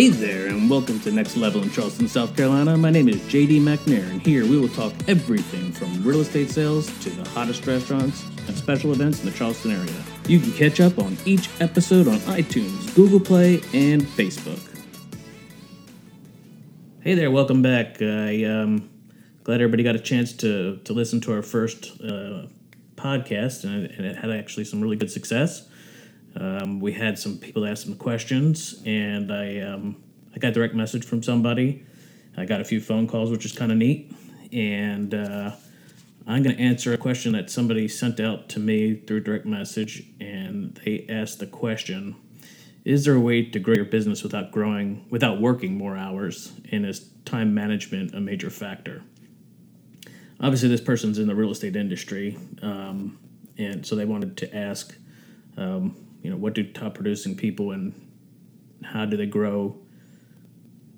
Hey there, and welcome to Next Level in Charleston, South Carolina. My name is JD McNair, and here we will talk everything from real estate sales to the hottest restaurants and special events in the Charleston area. You can catch up on each episode on iTunes, Google Play, and Facebook. Hey there, welcome back. I um, glad everybody got a chance to to listen to our first uh, podcast, and it, and it had actually some really good success. Um, we had some people ask some questions, and I um, I got direct message from somebody. I got a few phone calls, which is kind of neat, and uh, I'm going to answer a question that somebody sent out to me through direct message, and they asked the question: Is there a way to grow your business without growing without working more hours, and is time management a major factor? Obviously, this person's in the real estate industry, um, and so they wanted to ask. Um, you know, what do top producing people and how do they grow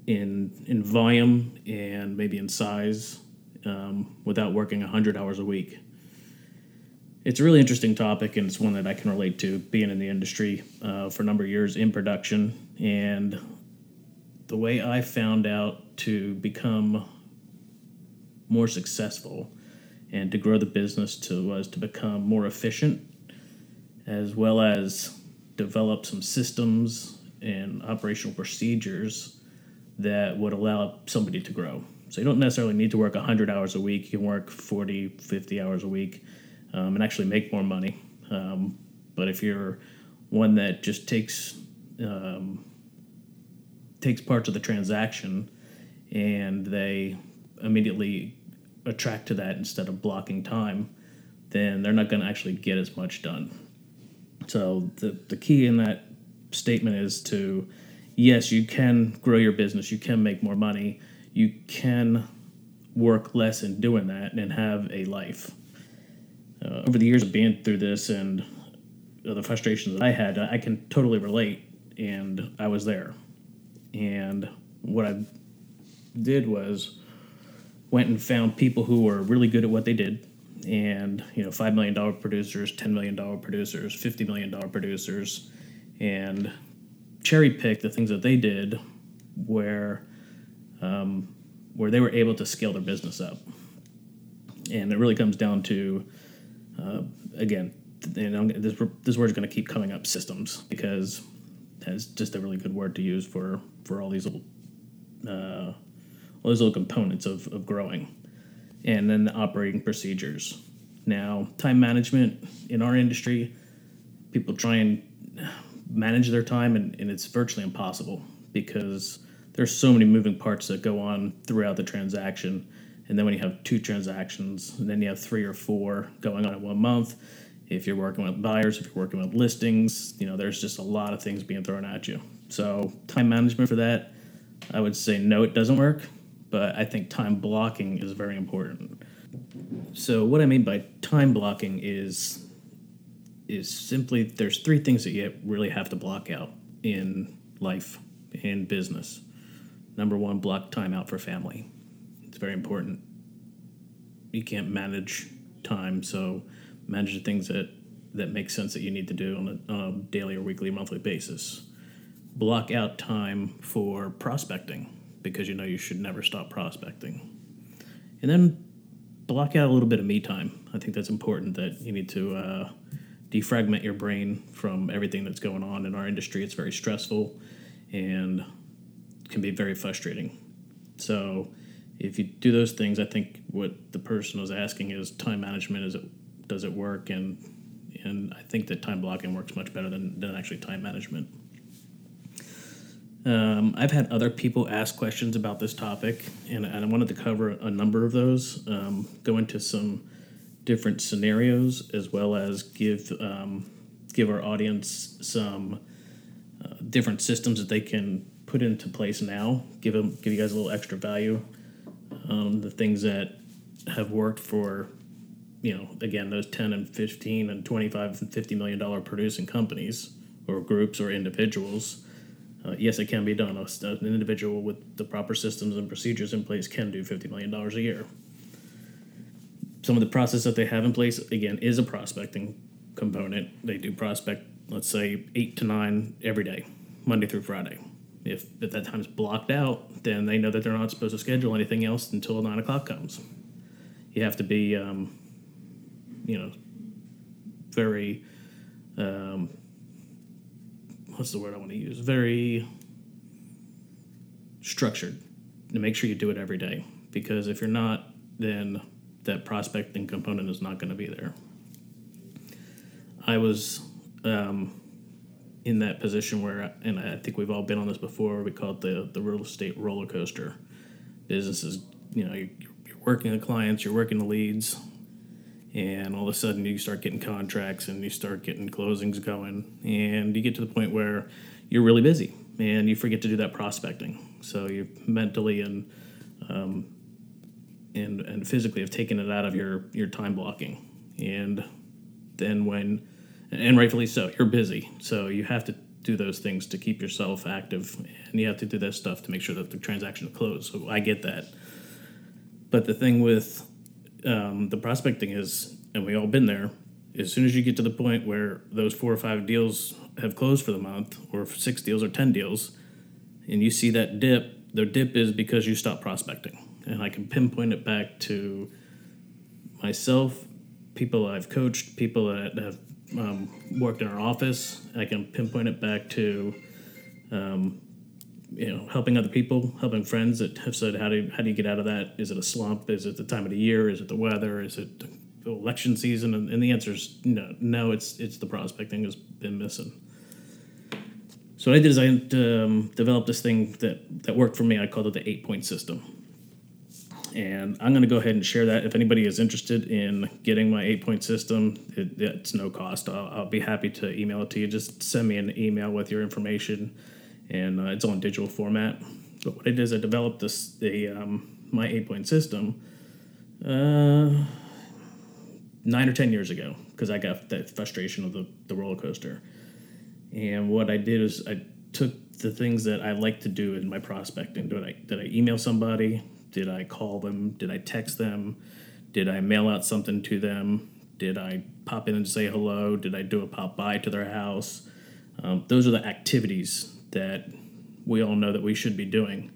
in in volume and maybe in size um, without working 100 hours a week? It's a really interesting topic, and it's one that I can relate to, being in the industry uh, for a number of years in production. And the way I found out to become more successful and to grow the business to was to become more efficient as well as develop some systems and operational procedures that would allow somebody to grow. So you don't necessarily need to work 100 hours a week. You can work 40, 50 hours a week um, and actually make more money. Um, but if you're one that just takes um, takes parts of the transaction and they immediately attract to that instead of blocking time, then they're not going to actually get as much done. So the the key in that statement is to yes, you can grow your business, you can make more money, you can work less in doing that and have a life. Uh, over the years of being through this and the frustrations that I had, I can totally relate, and I was there. And what I did was went and found people who were really good at what they did and you know five million dollar producers, ten million dollar producers, fifty million dollar producers, and cherry pick the things that they did where um, where they were able to scale their business up. And it really comes down to uh, again, and this this word is going to keep coming up systems because it's just a really good word to use for for all these little uh, all these little components of, of growing and then the operating procedures. Now, time management in our industry, people try and manage their time, and, and it's virtually impossible because there's so many moving parts that go on throughout the transaction. And then when you have two transactions, and then you have three or four going on in one month, if you're working with buyers, if you're working with listings, you know, there's just a lot of things being thrown at you. So, time management for that, I would say no, it doesn't work but I think time blocking is very important. So what I mean by time blocking is is simply there's three things that you really have to block out in life in business. Number one, block time out for family. It's very important. You can't manage time, so manage the things that that make sense that you need to do on a, on a daily or weekly monthly basis. Block out time for prospecting because you know you should never stop prospecting. And then block out a little bit of me time. I think that's important that you need to uh, defragment your brain from everything that's going on in our industry. It's very stressful and can be very frustrating. So if you do those things, I think what the person was asking is time management. Is it does it work? And and I think that time blocking works much better than, than actually time management. Um, I've had other people ask questions about this topic, and, and I wanted to cover a number of those, um, go into some different scenarios, as well as give um, give our audience some uh, different systems that they can put into place now. Give them give you guys a little extra value. Um, the things that have worked for, you know, again those ten and fifteen and twenty five and fifty million dollar producing companies or groups or individuals uh, yes, it can be done. An individual with the proper systems and procedures in place can do $50 million a year. Some of the process that they have in place, again, is a prospecting component. They do prospect, let's say, eight to nine every day, Monday through Friday. If if that time's blocked out, then they know that they're not supposed to schedule anything else until nine o'clock comes. You have to be, um, you know, very, um, what's the word I want to use? Very structured to make sure you do it every day. Because if you're not, then that prospecting component is not going to be there. I was um, in that position where, and I think we've all been on this before. We call it the the real estate roller coaster. Businesses, you know, you're, you're working the clients, you're working the leads, and all of a sudden you start getting contracts and you start getting closings going, and you get to the point where you're really busy and you forget to do that prospecting. So you mentally and um, and and physically have taken it out of your your time blocking, and then when and rightfully so. You're busy, so you have to do those things to keep yourself active, and you have to do that stuff to make sure that the transaction is closed. So I get that, but the thing with um, the prospecting is, and we all been there. As soon as you get to the point where those four or five deals have closed for the month, or six deals or ten deals, and you see that dip, the dip is because you stop prospecting, and I can pinpoint it back to myself, people I've coached, people that have um, worked in our office. I can pinpoint it back to, um, you know, helping other people, helping friends that have said, "How do you, how do you get out of that? Is it a slump? Is it the time of the year? Is it the weather? Is it election season?" And, and the answer is no. No, it's it's the prospecting has been missing. So what I did is I um, developed this thing that that worked for me. I called it the eight point system and I'm going to go ahead and share that. If anybody is interested in getting my eight point system, it, it's no cost. I'll, I'll, be happy to email it to you. Just send me an email with your information, and uh, it's all in digital format. But what I did is I developed this the um, my eight point system uh, nine or ten years ago because I got that frustration of the, the roller coaster. And what I did is I took the things that I like to do in my prospecting. Did I did I email somebody? Did I call them? Did I text them? Did I mail out something to them? Did I pop in and say hello? Did I do a pop by to their house? Um, those are the activities that we all know that we should be doing.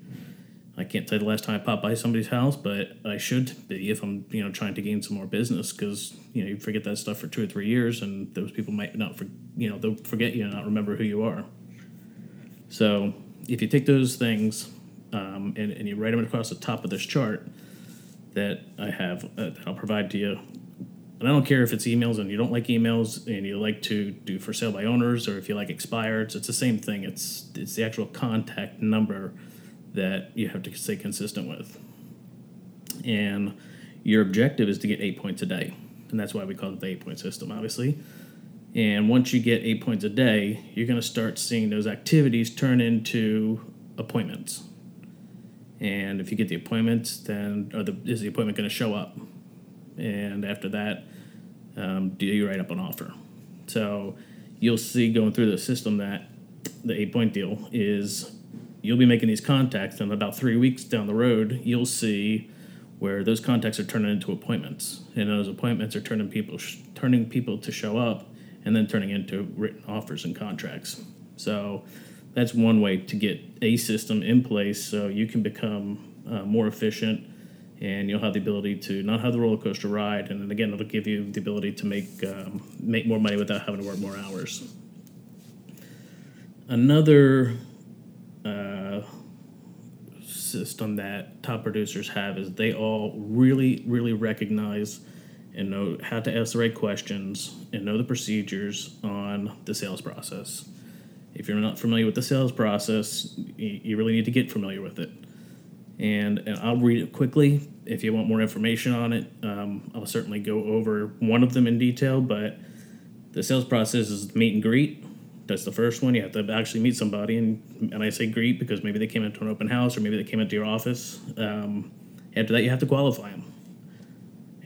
I can't say the last time I popped by somebody's house, but I should be if I'm, you know, trying to gain some more business because you know you forget that stuff for two or three years, and those people might not, for, you know, they'll forget you and not remember who you are. So if you take those things um, and, and you write them across the top of this chart that I have uh, that I'll provide to you. And I don't care if it's emails and you don't like emails and you like to do for sale by owners or if you like expireds. It's the same thing. It's it's the actual contact number that you have to stay consistent with. And your objective is to get eight points a day, and that's why we call it the eight point system, obviously. And once you get eight points a day, you're going to start seeing those activities turn into appointments. And if you get the appointments, then the, is the appointment going to show up? And after that, um, do you write up an offer? So you'll see going through the system that the eight point deal is you'll be making these contacts, and about three weeks down the road, you'll see where those contacts are turning into appointments, and those appointments are turning people turning people to show up, and then turning into written offers and contracts. So that's one way to get a system in place so you can become uh, more efficient and you'll have the ability to not have the roller coaster ride and then again it'll give you the ability to make um, make more money without having to work more hours another uh, system that top producers have is they all really really recognize and know how to ask the right questions and know the procedures on the sales process if you're not familiar with the sales process, you really need to get familiar with it. And, and I'll read it quickly. If you want more information on it, um, I'll certainly go over one of them in detail. But the sales process is meet and greet. That's the first one. You have to actually meet somebody, and, and I say greet because maybe they came into an open house or maybe they came into your office. Um, after that, you have to qualify them.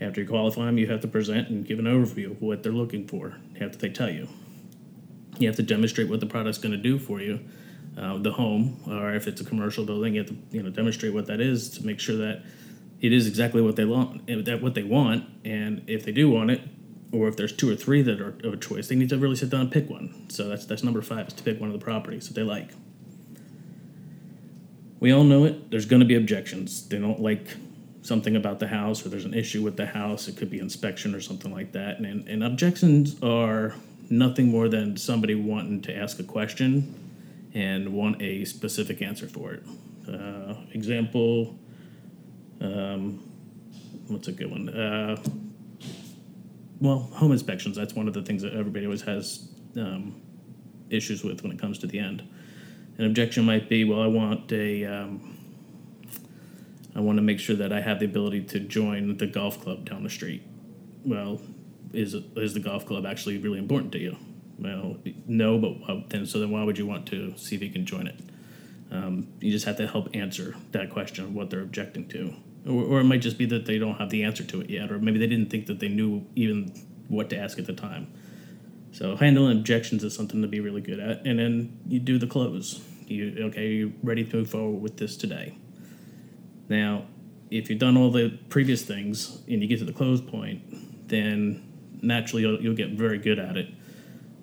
After you qualify them, you have to present and give an overview of what they're looking for after they tell you you have to demonstrate what the product's going to do for you. Uh, the home, or if it's a commercial building, you have to you know demonstrate what that is to make sure that it is exactly what they want, eh, that what they want, and if they do want it, or if there's two or three that are of a choice, they need to really sit down and pick one. So that's that's number five is to pick one of the properties that they like. we all know it. There's going to be objections. They don't like something about the house, or there's an issue with the house. It could be inspection or something like that. And, and objections are nothing more than somebody wanting to ask a question and want a specific answer for it. Uh, example, um, what's a good one? Uh, well, home inspections. That's one of the things that everybody always has um, issues with when it comes to the end. An objection might be, well, I want a, um, I want to make sure that I have the ability to join the golf club down the street. Well, is is the golf club actually really important to you? Well, no, but then so then why would you want to see if you can join it? Um, you just have to help answer that question of what they're objecting to, or, or it might just be that they don't have the answer to it yet, or maybe they didn't think that they knew even what to ask at the time. So handling objections is something to be really good at, and then you do the close. You okay? You ready to move forward with this today? Now, if you've done all the previous things and you get to the close point, then naturally you'll, you'll get very good at it,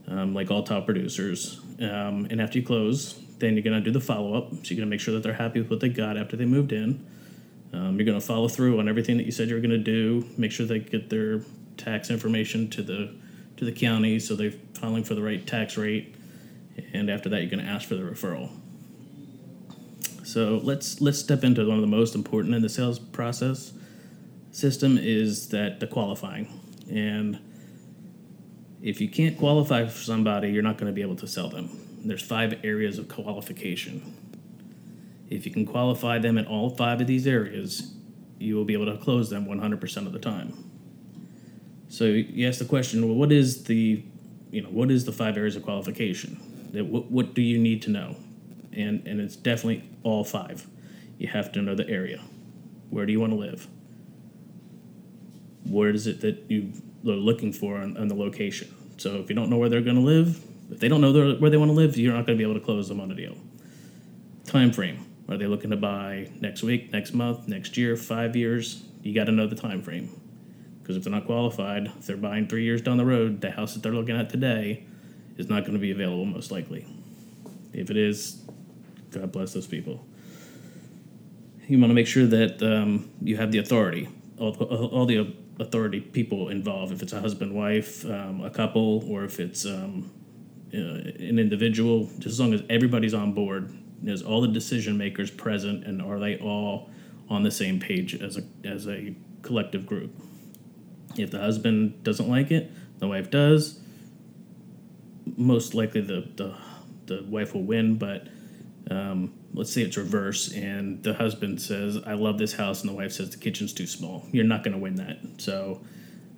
um, like all top producers. Um, and after you close, then you're gonna do the follow up. So you're gonna make sure that they're happy with what they got after they moved in. Um, you're gonna follow through on everything that you said you were gonna do. Make sure they get their tax information to the to the county, so they're filing for the right tax rate. And after that, you're gonna ask for the referral. So let's let's step into one of the most important in the sales process system is that the qualifying and if you can't qualify for somebody, you're not going to be able to sell them. There's five areas of qualification. If you can qualify them in all five of these areas, you will be able to close them 100% of the time. So you ask the question, well, what is the, you know, what is the five areas of qualification? That what, what do you need to know? And and it's definitely all five. You have to know the area. Where do you want to live? What is it that you are looking for on the location? So if you don't know where they're going to live, if they don't know where they want to live, you're not going to be able to close them on a deal. Time frame. Are they looking to buy next week, next month, next year, five years? You got to know the time frame. Because if they're not qualified, if they're buying three years down the road, the house that they're looking at today is not going to be available most likely. If it is, God bless those people. You want to make sure that um, you have the authority, all, all the authority people involved. If it's a husband, wife, um, a couple, or if it's um, uh, an individual, just as long as everybody's on board, is all the decision makers present, and are they all on the same page as a as a collective group? If the husband doesn't like it, the wife does. Most likely, the the, the wife will win, but um, let's say it's reverse and the husband says i love this house and the wife says the kitchen's too small. You're not going to win that. So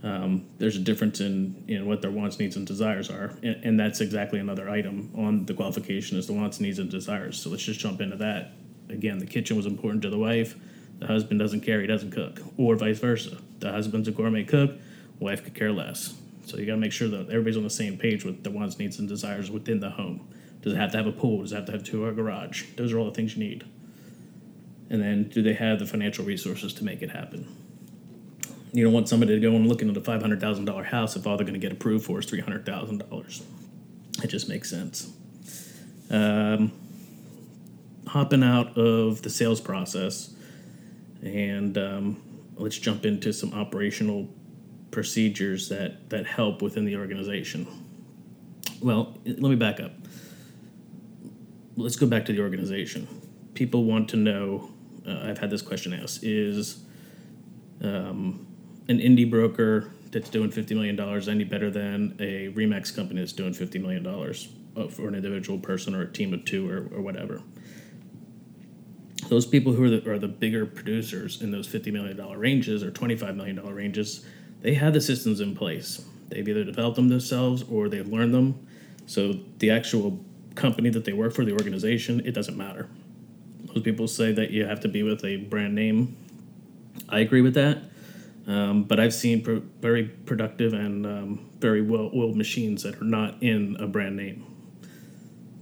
um, there's a difference in, in what their wants needs and desires are and, and, that's exactly another item on the qualification is the wants needs and desires. So let's just jump into that. Again the kitchen was important to the wife. The husband doesn't care he doesn't cook or vice versa. The husband's a gourmet cook wife could care less. So you got to make sure that everybody's on the same page with the wants needs and desires within the home does it have to have a pool? Does it have to have two a garage? Those are all the things you need. And then, do they have the financial resources to make it happen? You don't want somebody to go and look into a five hundred thousand dollar house if all they're going to get approved for is three hundred thousand dollars. It just makes sense. Um, hopping out of the sales process, and um, let's jump into some operational procedures that that help within the organization. Well, let me back up let's go back to the organization. People want to know. Uh, I've had this question asked: Is um, an indie broker that's doing fifty million dollars any better than a Remax company that's doing fifty million dollars uh, for an individual person or a team of two or, or whatever? Those people who are the, are the bigger producers in those fifty million dollar ranges or twenty five million dollar ranges, they have the systems in place. They've either developed them themselves or they've learned them. So the actual company that they work for, the organization, it doesn't matter. Most people say that you have to be with a brand name. I agree with that. Um, but I've seen very productive and um, very well oiled machines that are not in a brand name.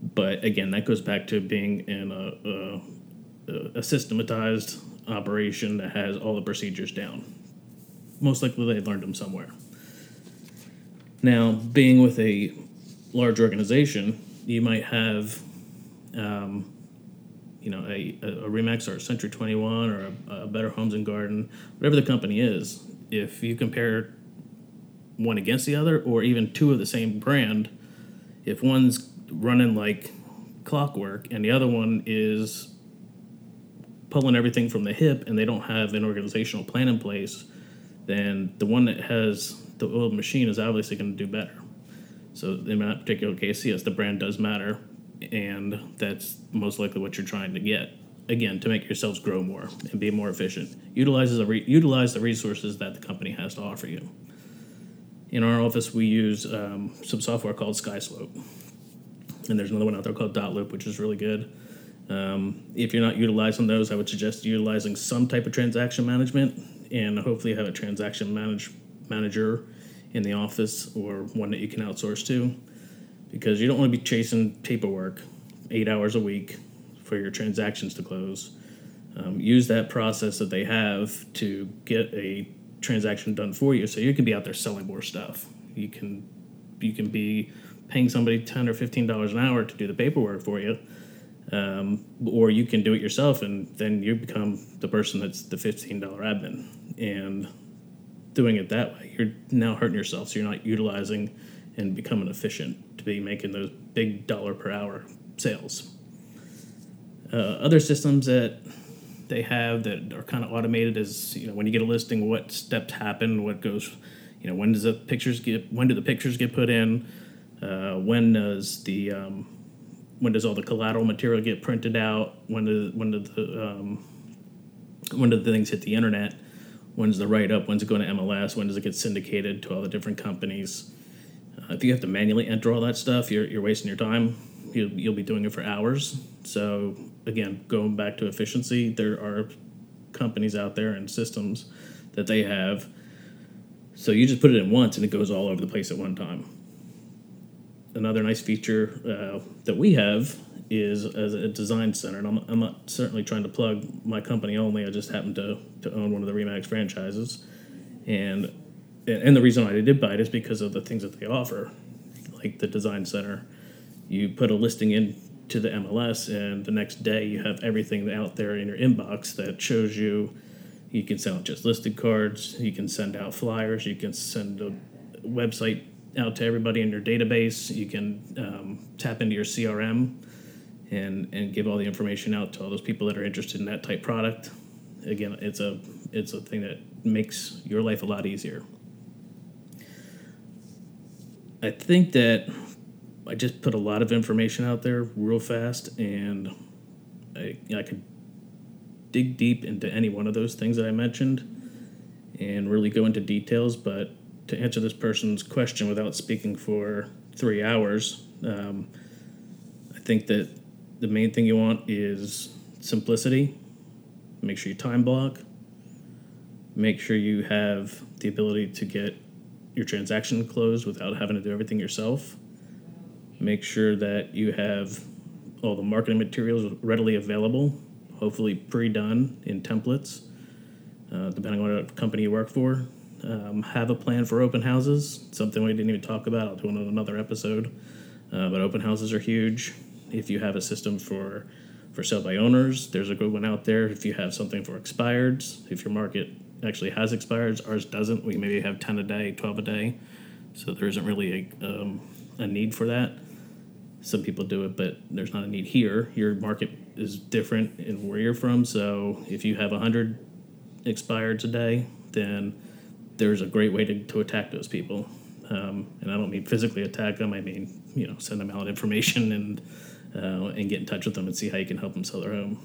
But again, that goes back to being in a, a, a systematized operation that has all the procedures down. Most likely they learned them somewhere. Now, being with a large organization, you might have um, you know a, a Remax or a Century 21 or a, a Better Homes and Garden, whatever the company is, if you compare one against the other or even two of the same brand, if one's running like clockwork and the other one is pulling everything from the hip and they don't have an organizational plan in place, then the one that has the oiled machine is obviously going to do better. So in that particular case, yes, the brand does matter, and that's most likely what you're trying to get. Again, to make yourselves grow more and be more efficient. Utilizes re- utilize the resources that the company has to offer you. In our office, we use um, some software called SkySlope, and there's another one out there called Dotloop, which is really good. Um, if you're not utilizing those, I would suggest utilizing some type of transaction management, and hopefully have a transaction manage, manager in the office or one that you can outsource to, because you don't want to be chasing paperwork eight hours a week for your transactions to close. Um, use that process that they have to get a transaction done for you, so you can be out there selling more stuff. You can you can be paying somebody ten or fifteen dollars an hour to do the paperwork for you, um, or you can do it yourself, and then you become the person that's the fifteen dollar admin. And doing it that way, you're now hurting yourself, so you're not utilizing and becoming efficient to be making those big dollar per hour sales. Uh, other systems that they have that are kind of automated is you know when you get a listing, what steps happen, what goes, you know when does the pictures get when do the pictures get put in, uh, when does the um, when does all the collateral material get printed out, when do when do the um, when do the things hit the internet, when's the write up, when's it going to MLS, when does it get syndicated to all the different companies. Uh, if you have to manually enter all that stuff, you're, you're wasting your time. You'll, you'll be doing it for hours. So again, going back to efficiency, there are companies out there and systems that they have. So you just put it in once and it goes all over the place at one time. Another nice feature uh, that we have is as a design center, and I'm, I'm not certainly trying to plug my company only. I just happen to, to own one of the Remax franchises, and and the reason why I did buy it is because of the things that they offer, like the design center. You put a listing in to the MLS, and the next day you have everything out there in your inbox that shows you. You can send out just listed cards. You can send out flyers. You can send a website out to everybody in your database. You can um, tap into your CRM and and give all the information out to all those people that are interested in that type product. Again, it's a it's a thing that makes your life a lot easier. I think that I just put a lot of information out there real fast, and I, I could dig deep into any one of those things that I mentioned and really go into details. But to answer this person's question without speaking for three hours, um, I think that the main thing you want is simplicity. Make sure you time block. Make sure you have the ability to get your transaction closed without having to do everything yourself. Make sure that you have all the marketing materials readily available, hopefully pre done in templates, uh, depending on what company you work for. Um, have a plan for open houses, something we didn't even talk about. I'll do another episode. Uh, but open houses are huge if you have a system for for sale by owners, there's a good one out there. If you have something for expireds, if your market actually has expireds, ours doesn't. We maybe have 10 a day, 12 a day. So there isn't really a, um, a need for that. Some people do it, but there's not a need here. Your market is different in where you're from. So if you have 100 expireds a day, then there's a great way to, to attack those people. Um, and I don't mean physically attack them, I mean, you know, send them out information and uh, and get in touch with them and see how you can help them sell their home.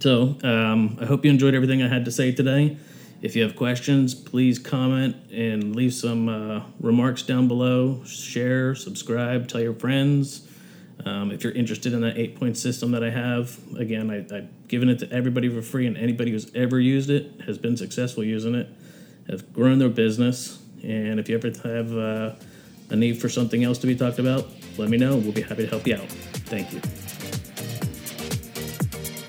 So um, I hope you enjoyed everything I had to say today. If you have questions, please comment and leave some uh, remarks down below. Share, subscribe, tell your friends. Um, if you're interested in that eight point system that I have, again, I, I've given it to everybody for free, and anybody who's ever used it has been successful using it, have grown their business. And if you ever have uh, a need for something else to be talked about, let me know. We'll be happy to help you out. Thank you.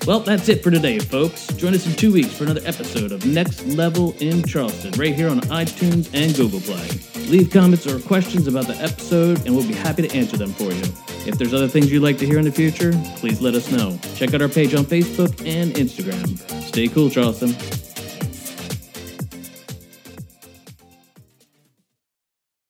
Well, that's it for today, folks. Join us in two weeks for another episode of Next Level in Charleston, right here on iTunes and Google Play. Leave comments or questions about the episode, and we'll be happy to answer them for you. If there's other things you'd like to hear in the future, please let us know. Check out our page on Facebook and Instagram. Stay cool, Charleston.